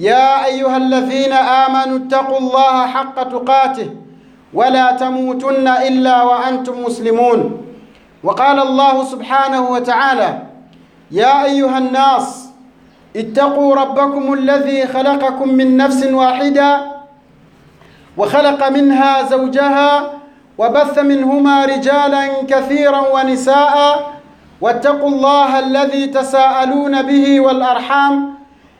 يا أيها الذين آمنوا اتقوا الله حق تقاته ولا تموتن إلا وأنتم مسلمون. وقال الله سبحانه وتعالى يا أيها الناس اتقوا ربكم الذي خلقكم من نفس واحدة وخلق منها زوجها وبث منهما رجالا كثيرا ونساء واتقوا الله الذي تساءلون به والأرحام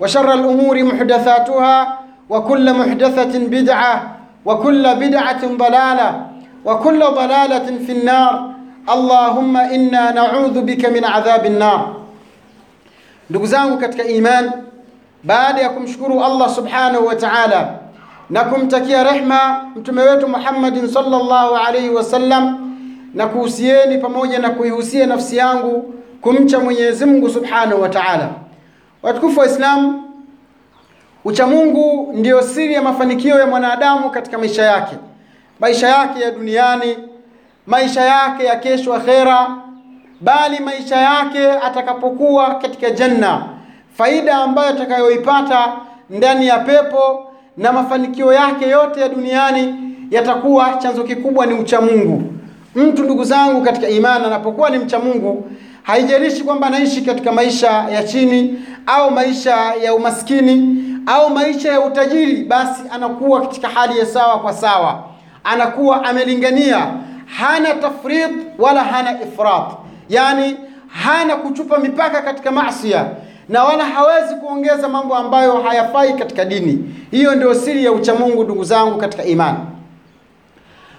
وشر الأمور محدثاتها وكل محدثة بدعة وكل بدعة ضلالة وكل ضلالة في النار اللهم إنا نعوذ بك من عذاب النار ndugu zangu katika iman baada ya kumshukuru Allah subhanahu wa ta'ala na kumtakia rehma mtume wetu Muhammadin sallallahu alaihi wasallam na kuhusieni pamoja na kuihusia nafsi yangu kumcha Mwenyezi Mungu subhanahu wa ta'ala. Watukufu wa Islamu, ucha Mungu ndiyo siri ya mafanikio ya mwanadamu katika maisha yake, maisha yake ya duniani, maisha yake ya kesho akhera, bali maisha yake atakapokuwa katika janna, faida ambayo atakayoipata ndani ya pepo na mafanikio yake yote ya duniani yatakuwa chanzo kikubwa ni ucha Mungu. Mtu ndugu zangu katika imani anapokuwa ni mcha Mungu, haijalishi kwamba anaishi katika maisha ya chini au maisha ya umaskini au maisha ya utajiri, basi anakuwa katika hali ya sawa kwa sawa, anakuwa amelingania, hana tafrid wala hana ifrat, yani hana kuchupa mipaka katika masia na wala hawezi kuongeza mambo ambayo hayafai katika dini. Hiyo ndio siri ya uchamungu, ndugu zangu katika imani.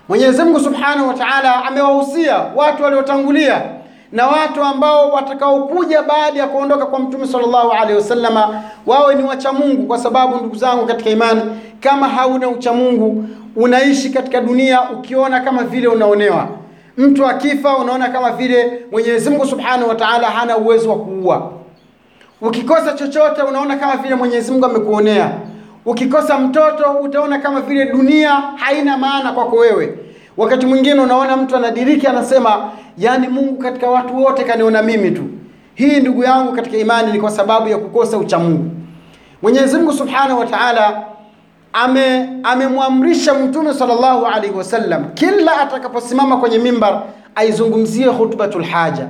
Mwenyezi Mungu Subhanahu wa Ta'ala amewahusia watu waliotangulia na watu ambao watakaokuja baada ya kuondoka kwa Mtume sallallahu alaihi wasallama wawe ni wacha Mungu, kwa sababu ndugu zangu katika imani, kama hauna ucha Mungu unaishi katika dunia ukiona kama vile unaonewa. Mtu akifa unaona kama vile Mwenyezi Mungu Subhanahu wa Ta'ala hana uwezo wa kuua. Ukikosa chochote unaona kama vile Mwenyezi Mungu amekuonea. Ukikosa mtoto utaona kama vile dunia haina maana kwako wewe. Wakati mwingine unaona mtu anadiriki anasema, yani Mungu katika watu wote kaniona mimi tu. Hii ndugu yangu katika imani ni kwa sababu ya kukosa ucha Mungu. Mwenyezi Mungu Subhanahu wa Ta'ala ame amemwamrisha Mtume sallallahu alaihi wasallam kila atakaposimama kwenye mimbar aizungumzie khutbatul haja.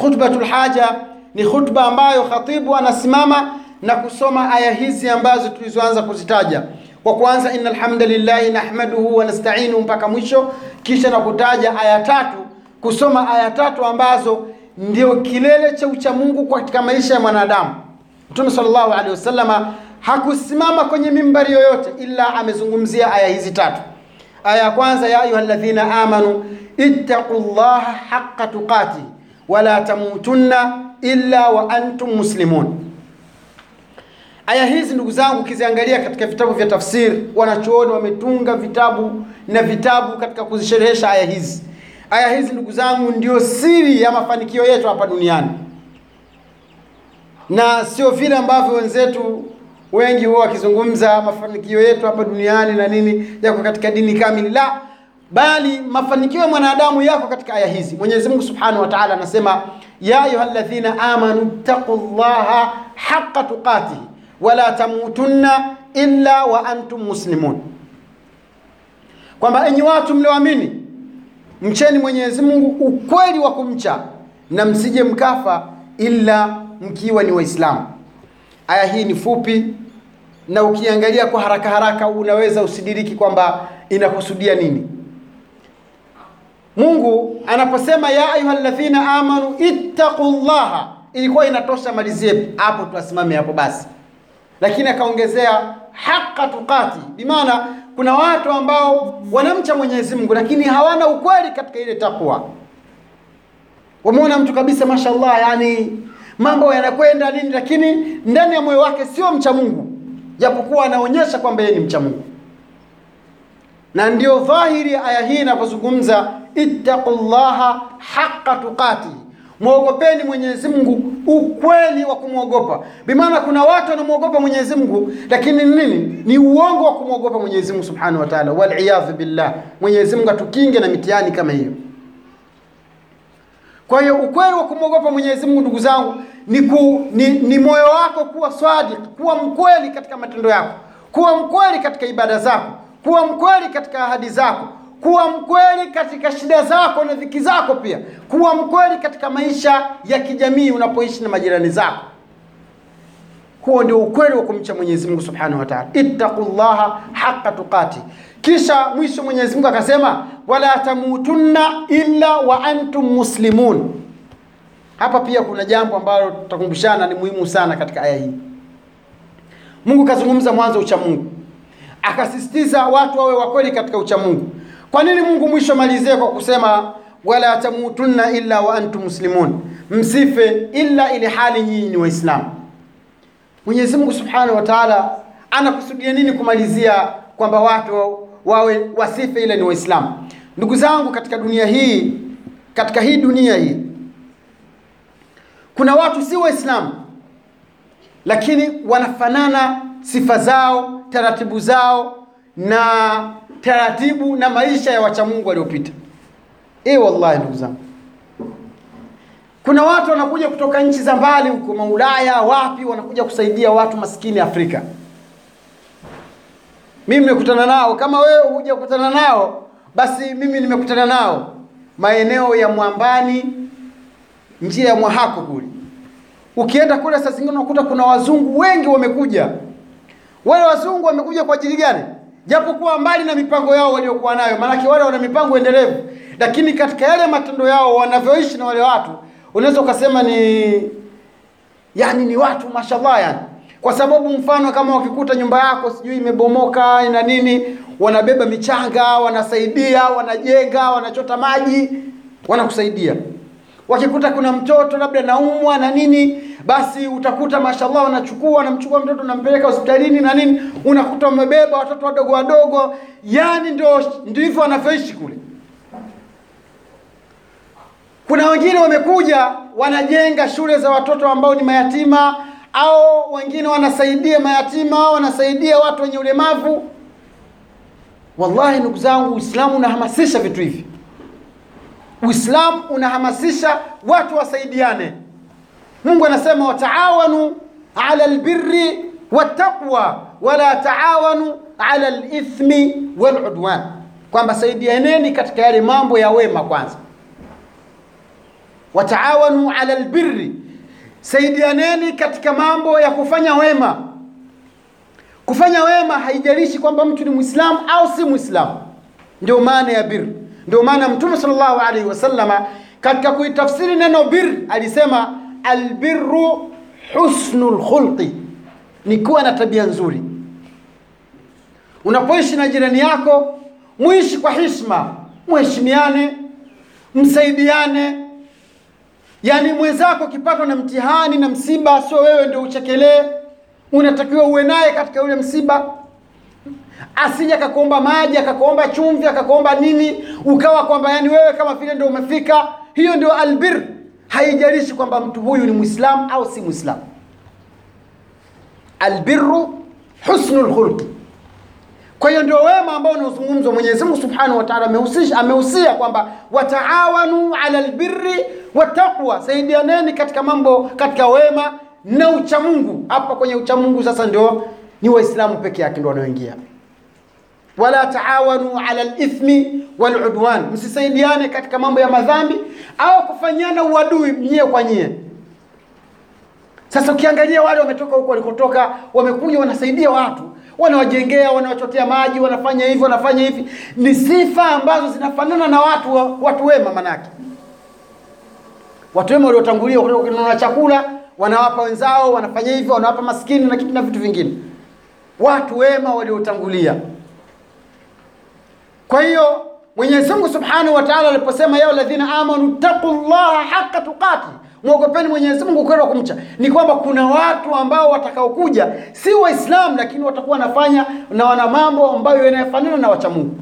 Khutbatul haja ni khutba ambayo khatibu anasimama na kusoma aya hizi ambazo tulizoanza kuzitaja kwa kuanza inna hamdalillahi nahmaduhu wa nasta'inu mpaka mwisho, kisha na kutaja aya tatu, kusoma aya tatu ambazo ndio kilele cha ucha Mungu katika maisha ya mwanadamu. Mtume sallallahu alaihi wasallama hakusimama kwenye mimbari yoyote ila amezungumzia aya hizi tatu. Aya ya kwanza, ya ayyuhalladhina amanu ittaqullaha haqqa tuqati wala tamutunna illa wa antum muslimun. Aya hizi ndugu zangu, ukiziangalia katika vitabu vya tafsiri, wanachuoni wametunga vitabu na vitabu katika kuzisherehesha aya hizi. Aya hizi ndugu zangu, ndio siri ya mafanikio yetu hapa duniani, na sio vile ambavyo wenzetu wengi huwa wakizungumza mafanikio yetu hapa duniani na nini yako katika dini kamili, la bali mafanikio ya mwanadamu yako katika aya hizi. Mwenyezi Mungu Subhanahu wa Ta'ala anasema ya ayyuhalladhina amanu taqullaha haqqa tuqatihi wala tamutunna illa wa antum muslimun, kwamba enyi watu mlioamini, mcheni Mwenyezi Mungu ukweli wa kumcha na msije mkafa illa mkiwa ni Waislamu. aya hii ni fupi na ukiangalia kwa haraka haraka unaweza usidiriki kwamba inakusudia nini. Mungu anaposema ya ayyuhalladhina amanu ittaqullaha ilikuwa inatosha malizie hapo tuasimame hapo basi lakini akaongezea haqa tuqati. Bimaana kuna watu ambao wanamcha mwenyezi mungu lakini hawana ukweli katika ile takwa wameona mtu kabisa mashallah yani mambo yanakwenda nini lakini ndani ya moyo wake sio mcha mungu. Japokuwa anaonyesha kwamba yeye ni mcha mungu. Na ndio dhahiri ya aya hii inapozungumza ittaqullaha haqa tuqati mwogopeni mwenyezi mungu ukweli wa kumwogopa bimaana kuna watu wanamwogopa mwenyezi mungu lakini nini? Ni uongo wa kumwogopa mwenyezi mungu subhanahu wa taala. Waliyadhu billah. Mwenyezi mungu atukinge na mitihani kama hiyo. Kwa hiyo ukweli wa kumwogopa mwenyezi mungu ndugu zangu ni, ku, ni, ni moyo wako kuwa swadik kuwa mkweli katika matendo yako kuwa mkweli katika ibada zako kuwa mkweli katika ahadi zako kuwa mkweli katika shida zako na dhiki zako pia. Kuwa mkweli katika maisha ya kijamii unapoishi na majirani zako. Huo ndio ukweli wa kumcha mwenyezi mungu subhanahu wa taala. Ittaqullaha haqqa tuqati. Kisha mwisho mwenyezi mungu akasema wala tamutunna illa wa antum muslimun. Hapa pia kuna jambo ambalo tutakumbushana ni muhimu sana katika aya hii. Mungu kazungumza mwanzo ucha mungu. Akasisitiza watu wawe wakweli katika ucha mungu kwa nini mungu mwisho malizie kwa kusema wala tamutunna illa wa antum muslimun msife illa ili hali nyinyi ni waislamu. Mwenyezi mungu subhanahu wa taala anakusudia nini kumalizia kwamba watu wawe wasife ila ni waislamu? Ndugu zangu katika dunia hii katika hii dunia hii kuna watu si waislamu lakini wanafanana sifa zao taratibu zao na taratibu na maisha ya wachamungu waliopita. E wallahi ndugu zangu. Kuna watu wanakuja kutoka nchi za mbali huko maulaya wapi wanakuja kusaidia watu maskini afrika. Mimi nimekutana nao. Kama wewe hujakutana nao basi mimi nimekutana nao. Maeneo ya mwambani njia ya mwahako kule. Ukienda kule saa zingine unakuta kuna wazungu wengi wamekuja. Wale wazungu wamekuja kwa ajili gani japokuwa mbali na mipango yao waliokuwa nayo maanake wale wana mipango endelevu lakini katika yale matendo yao wanavyoishi na wale watu unaweza ukasema ni yani ni watu mashallah yani. Kwa sababu mfano kama wakikuta nyumba yako sijui imebomoka na nini wanabeba michanga wanasaidia wanajenga wanachota maji wanakusaidia wakikuta kuna mtoto labda naumwa na nini basi utakuta mashallah wanachukua wanamchukua mtoto nampeleka hospitalini na nini unakuta umebeba watoto wadogo wadogo. Yani ndio ndivyo wanavyoishi kule. Kuna wengine wamekuja wanajenga shule za watoto ambao ni mayatima au wengine wanasaidia mayatima wanasaidia watu wenye ulemavu. Wallahi ndugu zangu uislamu unahamasisha vitu hivi uislamu unahamasisha watu wasaidiane. Mungu anasema wataawanu ala lbiri wattaqwa wala taawanu ala lithmi waludwan. Kwamba saidianeni katika yale mambo ya wema kwanza. Wataawanu ala lbiri saidianeni katika mambo ya kufanya wema. Kufanya wema haijalishi kwamba mtu ni mwislamu au si mwislamu ndio maana ya bir ndio maana mtume sallallahu alaihi wasallama katika kuitafsiri neno bir alisema albirru husnu lkhulqi ni kuwa na tabia nzuri. Unapoishi na jirani yako muishi kwa hishma mheshimiane msaidiane. Yaani mwenzako ukipatwa na mtihani na msiba sio wewe ndio uchekelee. Unatakiwa uwe naye katika ule msiba asije akakuomba maji akakuomba chumvi akakuomba nini ukawa kwamba yani wewe kama vile ndio umefika. Hiyo ndio albir. Haijalishi kwamba mtu huyu ni mwislamu au si mwislamu albiru husnu khuluq. kwa hiyo ndio wema ambao unaozungumzwa mwenyezi mungu subhanahu wa taala amehusisha amehusia kwamba wataawanu ala albirri wataqwa saidianeni katika mambo katika wema na uchamungu. Hapa kwenye uchamungu sasa ndio ni waislamu peke yake ndio wanaoingia wala taawanu ala lithmi waludwan msisaidiane katika mambo ya madhambi au kufanyana uadui nyie kwa nyie Sasa ukiangalia wale wametoka huko walikotoka, wamekuja wanasaidia watu, wanawajengea, wanawachotea maji, wanafanya hivi, wanafanya hivi. Ni sifa ambazo zinafanana na watu watu wema manake. Watu wema waliotangulia kununua chakula, wanawapa wenzao, wanafanya hivyo, wanawapa maskini na kitu na vitu vingine. Watu wema waliotangulia. Kwa hiyo Mwenyezi Mungu Subhanahu wa Ta'ala aliposema ya alladhina amanu taqullaha haqqa tuqati, mwogopeni Mwenyezi Mungu kweli kumcha, ni kwamba kuna watu ambao watakaokuja si Waislamu, lakini watakuwa wanafanya na wana mambo ambayo yanayofanana na wacha Mungu.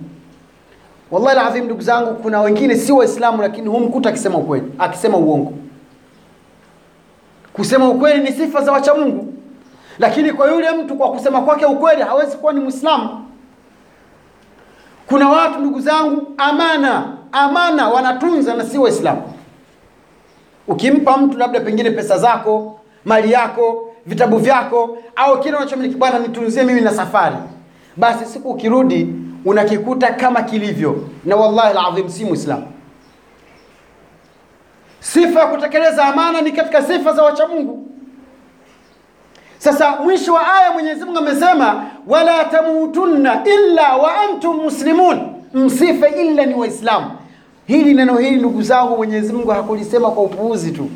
Wallahi alazim, ndugu zangu, kuna wengine si Waislamu, lakini humkuta akisema ukweli, akisema uongo. Kusema ukweli ni sifa za wacha Mungu, lakini kwa yule mtu kwa kusema kwake ukweli hawezi kuwa ni Muislamu. Kuna watu ndugu zangu, amana amana wanatunza na si Waislamu. Ukimpa mtu labda pengine pesa zako, mali yako, vitabu vyako, au kile unachomiliki, bwana, nitunzie mimi na safari, basi siku ukirudi unakikuta kama kilivyo, na wallahi alazim si Muislamu. Sifa ya kutekeleza amana ni katika sifa za wacha. Sasa mwisho wa aya Mwenyezi Mungu amesema wala tamutunna illa wa antum muslimun, msife illa ni Waislamu. Hili neno hili ndugu zangu, Mwenyezi Mungu hakulisema kwa upuuzi tu,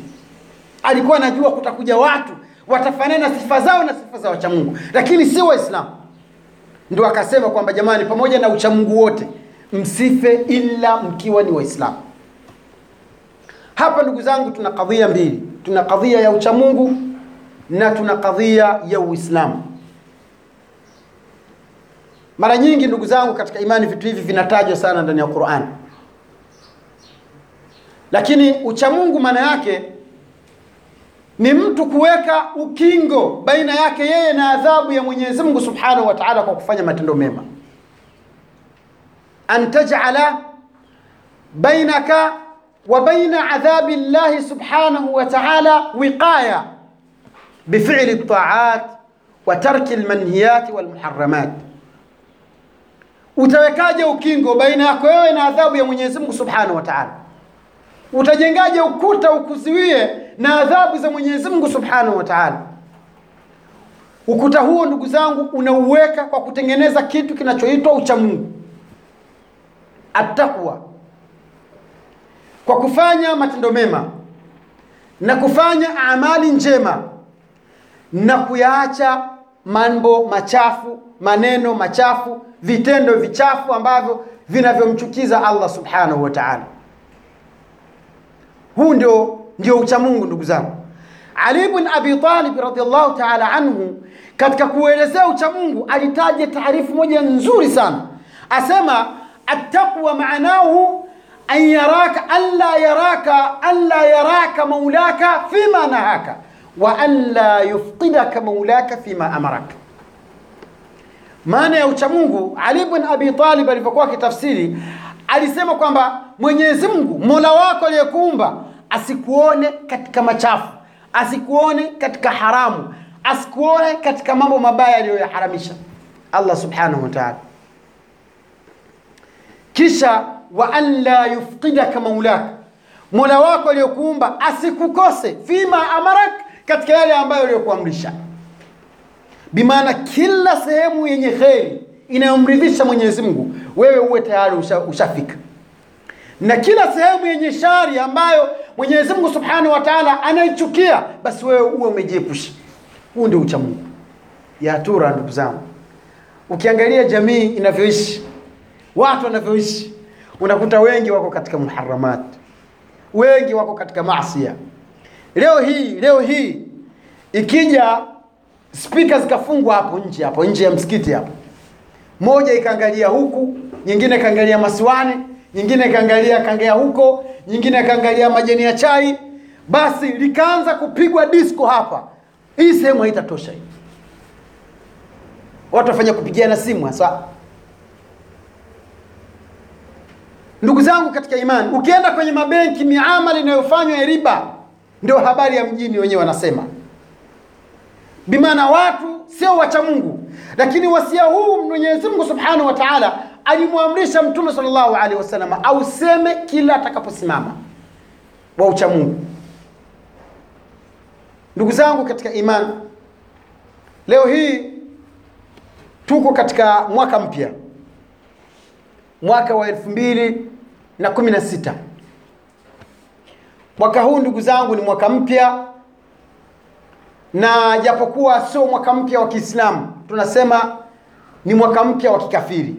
alikuwa anajua kutakuja watu watafanana sifa zao na sifa za wacha Mungu, lakini si Waislamu. Ndio akasema kwamba jamani, pamoja na uchamungu wote msife illa mkiwa ni Waislamu. Hapa ndugu zangu, tuna kadhia mbili, tuna kadhia ya uchamungu na tuna kadhia ya Uislamu. Mara nyingi ndugu zangu, katika imani vitu hivi vinatajwa sana ndani ya Qur'an, lakini uchamungu maana yake ni mtu kuweka ukingo baina yake yeye na adhabu ya Mwenyezi Mungu Subhanahu wa Ta'ala kwa kufanya matendo mema, an taj'ala bainaka wa baina adhabi llahi Subhanahu wa Ta'ala wiqaya bifili ltaat wa tarki lmanhiyati walmuharamat. Utawekaje ukingo baina yako wewe na adhabu ya Mwenyezi Mungu Subhanahu wa Ta'ala? Utajengaje ukuta ukuziwie na adhabu za Mwenyezi Mungu Subhanahu wa Ta'ala? Ukuta huo ndugu zangu unauweka kwa kutengeneza kitu kinachoitwa uchamungu, attaqwa, kwa kufanya matendo mema na kufanya amali njema na kuyaacha mambo machafu, maneno machafu, vitendo vichafu ambavyo vinavyomchukiza Allah subhanahu wa ta'ala. Huu ndio ndio uchamungu ndugu zangu. Ali ibn Abi Talib radhiallahu ta'ala anhu katika kuelezea uchamungu alitaja taarifu moja nzuri sana, asema attaqwa maanahu an yaraka an la yaraka an la yaraka maulaka fima nahaka wa an la yufqidaka maulaka fima amarak. Maana ya uchamungu, Ali ibn Abi Talib alivyokuwa akitafsiri alisema kwamba Mwenyezi Mungu Mola wako aliyekuumba asikuone katika machafu, asikuone katika haramu, asikuone katika mambo mabaya aliyoyaharamisha Allah subhanahu wa ta'ala. Kisha wa an la yufqidaka maulaka, Mola wako aliyokuumba asikukose fima amarak katika yale ambayo aliyokuamrisha. Bimaana kila sehemu yenye kheri inayomridhisha Mwenyezi Mungu wewe uwe tayari usha, ushafika, na kila sehemu yenye shari ambayo Mwenyezi Mungu Subhanahu wa Ta'ala anaichukia basi wewe uwe umejiepusha. Huu ndio ucha Mungu ya tura. Ndugu zangu, ukiangalia jamii inavyoishi, watu wanavyoishi, unakuta wengi wako katika muharamat, wengi wako katika maasia. Leo hii leo hii ikija spika zikafungwa hapo nje hapo nje ya msikiti hapo, moja ikaangalia huku, nyingine ikaangalia masiwani, nyingine ikaangalia kangea huko, nyingine ikaangalia majani ya chai, basi likaanza kupigwa disco hapa. Hii sehemu haitatosha hii, watu wafanya kupigiana simu hasa. Ndugu zangu katika imani, ukienda kwenye mabenki, miamala inayofanywa ya riba ndio habari ya mjini, wenyewe wanasema bimaana watu sio wacha Mungu, lakini wasia huu Mwenyezi Mungu Subhanahu wa Ta'ala alimwamrisha Mtume sallallahu alaihi wasallam auseme kila atakaposimama wa ucha Mungu. Ndugu zangu katika imani, leo hii tuko katika mwaka mpya, mwaka wa elfu mbili na kumi na sita. Mwaka huu ndugu zangu ni mwaka mpya, na japokuwa sio mwaka mpya wa Kiislamu, tunasema ni mwaka mpya wa kikafiri.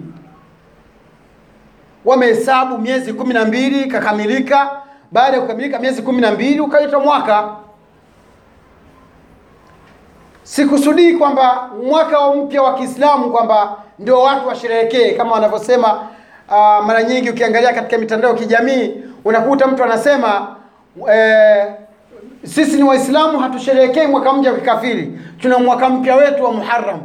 Wamehesabu miezi kumi na mbili ikakamilika. Baada ya kukamilika miezi kumi na mbili ukaitwa mwaka. Sikusudii kwamba mwaka mpya wa Kiislamu kwamba ndio watu washerehekee kama wanavyosema. Uh, mara nyingi ukiangalia katika mitandao ya kijamii unakuta mtu anasema eh, sisi ni Waislamu hatusherehekei mwaka mpya wa kikafiri, tuna mwaka mpya wetu wa Muharram.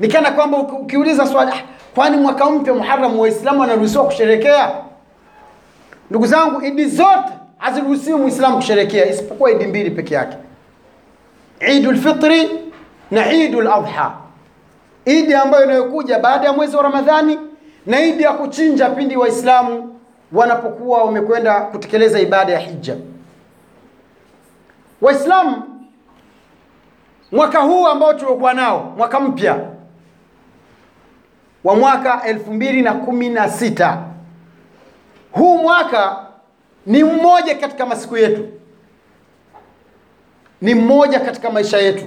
Nikana kwamba ukiuliza swali ah, kwani mwaka mpya Muharram Waislamu wanaruhusiwa kusherekea? Ndugu zangu, idi zote haziruhusiwi Muislamu kusherekea isipokuwa idi mbili peke yake, Idul Fitri na Idul Adha, idi ambayo inayokuja baada ya mwezi wa Ramadhani na idi ya kuchinja pindi Waislamu wanapokuwa wamekwenda kutekeleza ibada ya hija. Waislamu mwaka huu ambao tuliokuwa nao mwaka mpya wa mwaka elfu mbili na kumi na sita huu mwaka ni mmoja katika masiku yetu, ni mmoja katika maisha yetu,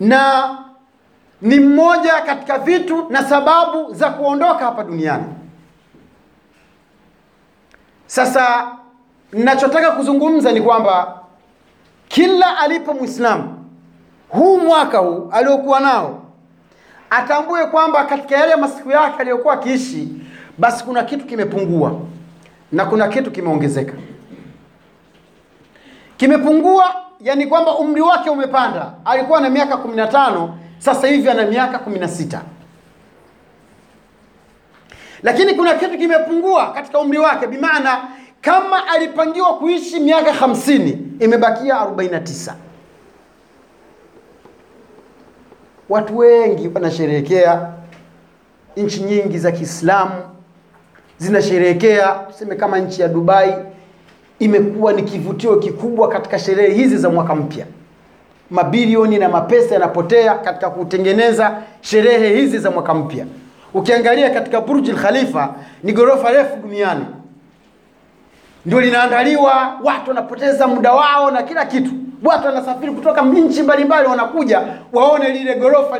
na ni mmoja katika vitu na sababu za kuondoka hapa duniani. Sasa nachotaka kuzungumza ni kwamba kila alipo Muislamu huu mwaka huu aliokuwa nao atambue kwamba katika yale masiku yake aliyokuwa akiishi, basi kuna kitu kimepungua na kuna kitu kimeongezeka. Kimepungua yani kwamba umri wake umepanda. Alikuwa na miaka 15, sasa hivi ana miaka 16, lakini kuna kitu kimepungua katika umri wake, bimaana kama alipangiwa kuishi miaka 50 imebakia 49. Watu wengi wanasherehekea, nchi nyingi za Kiislamu zinasherehekea. Tuseme kama nchi ya Dubai imekuwa ni kivutio kikubwa katika sherehe hizi za mwaka mpya. Mabilioni na mapesa yanapotea katika kutengeneza sherehe hizi za mwaka mpya. Ukiangalia katika Burj Khalifa, ni ghorofa refu duniani, ndio linaandaliwa, watu wanapoteza muda wao na kila kitu watu wanasafiri kutoka nchi mbalimbali wanakuja waone lile ghorofa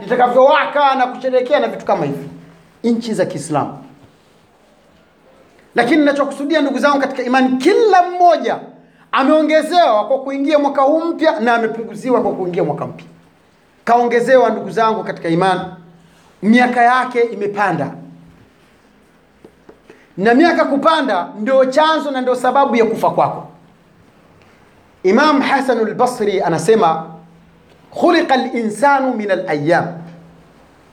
litakavyowaka na kusherehekea na vitu kama hivi, nchi za Kiislamu. Lakini ninachokusudia ndugu zangu katika imani, kila mmoja ameongezewa kwa kuingia mwaka huu mpya na amepunguziwa kwa kuingia mwaka mpya. Kaongezewa ndugu zangu katika imani, miaka yake imepanda, na miaka kupanda ndio chanzo na ndio sababu ya kufa kwako. Imam Hasan al-Basri anasema khuliqa al-insanu min al-ayyam,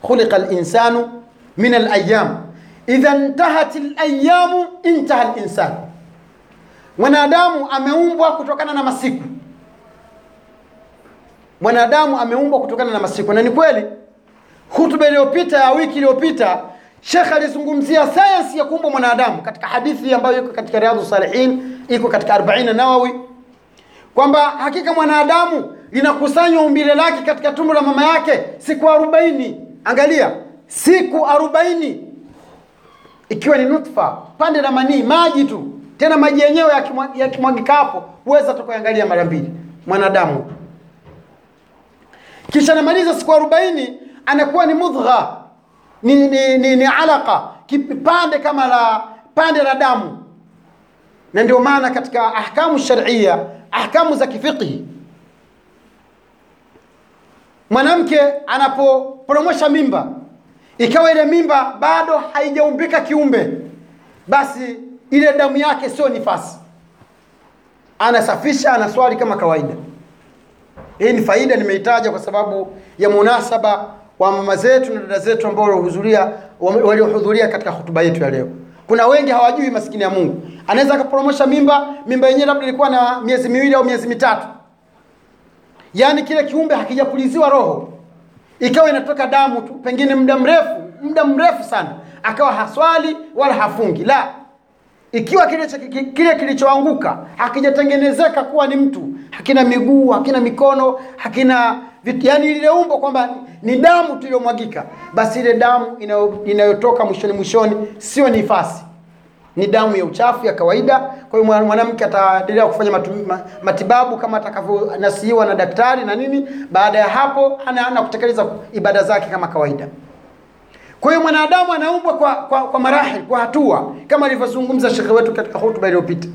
khuliqa al-insanu min al-ayyam idha ntahat al-ayyamu intaha al-insan, mwanadamu ameumbwa kutokana na masiku. Mwanadamu ameumbwa kutokana na masiku, na ni kweli. Hutuba iliyopita ya wiki iliyopita Sheikh alizungumzia sayansi ya kuumbwa mwanadamu katika hadithi ambayo iko katika Riyadhus Salihin, iko katika 40 Nawawi kwamba hakika mwanadamu linakusanywa umbile lake katika tumbo la mama yake siku arobaini. Angalia, siku arobaini, ikiwa ni nutfa, pande la manii, maji tu, tena maji yenyewe yakimwagika hapo huweza tukuangalia mara mbili mwanadamu. Kisha namaliza siku arobaini, anakuwa ni mudgha, ni, ni, ni, ni alaka, kipande kama la pande la damu. Na ndio maana katika ahkamu sharia ahkamu za kifiqhi, mwanamke anapoporomosha mimba ikawa ile mimba bado haijaumbika kiumbe, basi ile damu yake sio nifasi, anasafisha, anaswali kama kawaida. Hii ni faida nimeitaja kwa sababu ya munasaba wa mama zetu na dada zetu ambao waliohudhuria waliohudhuria katika hutuba yetu ya leo. Kuna wengi hawajui maskini ya Mungu, anaweza akapromosha mimba, mimba yenyewe labda ilikuwa na miezi miwili au miezi mitatu, yaani kile kiumbe hakijapuliziwa roho, ikawa inatoka damu tu, pengine muda mrefu, muda mrefu sana, akawa haswali wala hafungi. La, ikiwa kile kile kilichoanguka hakijatengenezeka kuwa ni mtu hakina miguu hakina mikono hakina yani lile umbo kwamba ni damu tu iliyomwagika basi ile damu inayo- inayotoka mwishoni mwishoni sio nifasi. Ni damu ya uchafu ya kawaida. Kwa hiyo mwanamke ataendelea kufanya matibabu kama atakavyonasihiwa na daktari na nini. Baada ya hapo anaana kutekeleza ibada zake kama kawaida. Kwa hiyo mwanadamu anaumbwa kwa, kwa, kwa marahil kwa hatua kama alivyozungumza shekhe wetu katika hotuba iliyopita.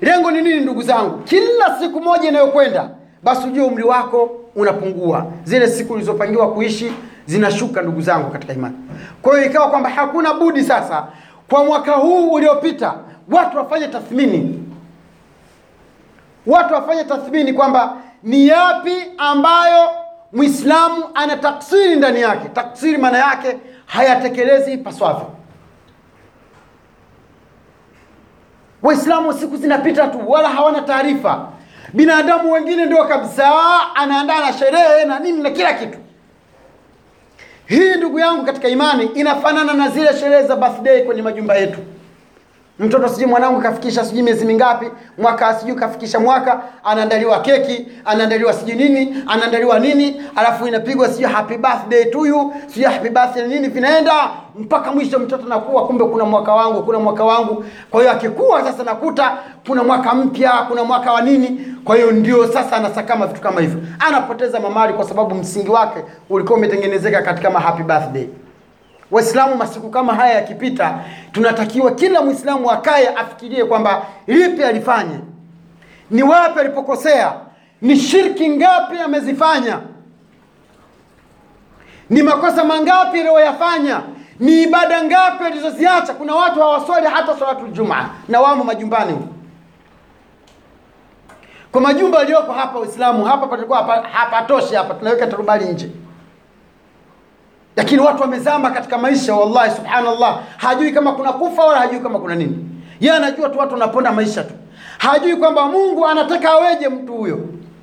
Lengo ni nini ndugu zangu? Kila siku moja inayokwenda basi ujue umri wako unapungua. Zile siku ulizopangiwa kuishi zinashuka ndugu zangu katika imani. Kwa hiyo ikawa kwamba hakuna budi sasa kwa mwaka huu uliopita watu wafanye tathmini. Watu wafanye tathmini kwamba ni yapi ambayo mwislamu ana taksiri ndani yake. Taksiri maana yake hayatekelezi paswavyo. waislamu siku zinapita tu wala hawana taarifa binadamu wengine ndio kabisa anaandaa na sherehe na nini na kila kitu. Hii ndugu yangu katika imani inafanana na zile sherehe za birthday kwenye majumba yetu mtoto sijui mwanangu kafikisha sijui miezi mingapi mwaka sijui kafikisha mwaka anaandaliwa keki anaandaliwa sijui nini anaandaliwa nini alafu inapigwa sijui happy birthday to you sijui happy birthday nini vinaenda mpaka mwisho mtoto nakuwa kumbe kuna mwaka wangu kuna mwaka wangu. Kwa hiyo akikuwa sasa nakuta kuna mwaka mpya kuna mwaka wa nini. Kwa hiyo ndio sasa anasakama vitu kama hivyo. Anapoteza mamali kwa sababu msingi wake ulikuwa umetengenezeka katika ma happy birthday waislamu masiku kama haya yakipita tunatakiwa kila mwislamu akaye afikirie kwamba lipi alifanye ni wapi alipokosea ni shirki ngapi amezifanya ni makosa mangapi aliyoyafanya ni ibada ngapi alizoziacha. Kuna watu hawaswali hata salatu Jumaa na wamo majumbani kwa majumba yaliyoko hapa Waislamu, hapa patakuwa hapatoshi hapa, tunaweka tarubali nje, lakini watu wamezama katika maisha. Wallahi, subhanallah, hajui kama kuna kufa wala hajui kama kuna nini. Yeye anajua tu watu wanaponda maisha tu, hajui kwamba Mungu anataka aweje mtu huyo.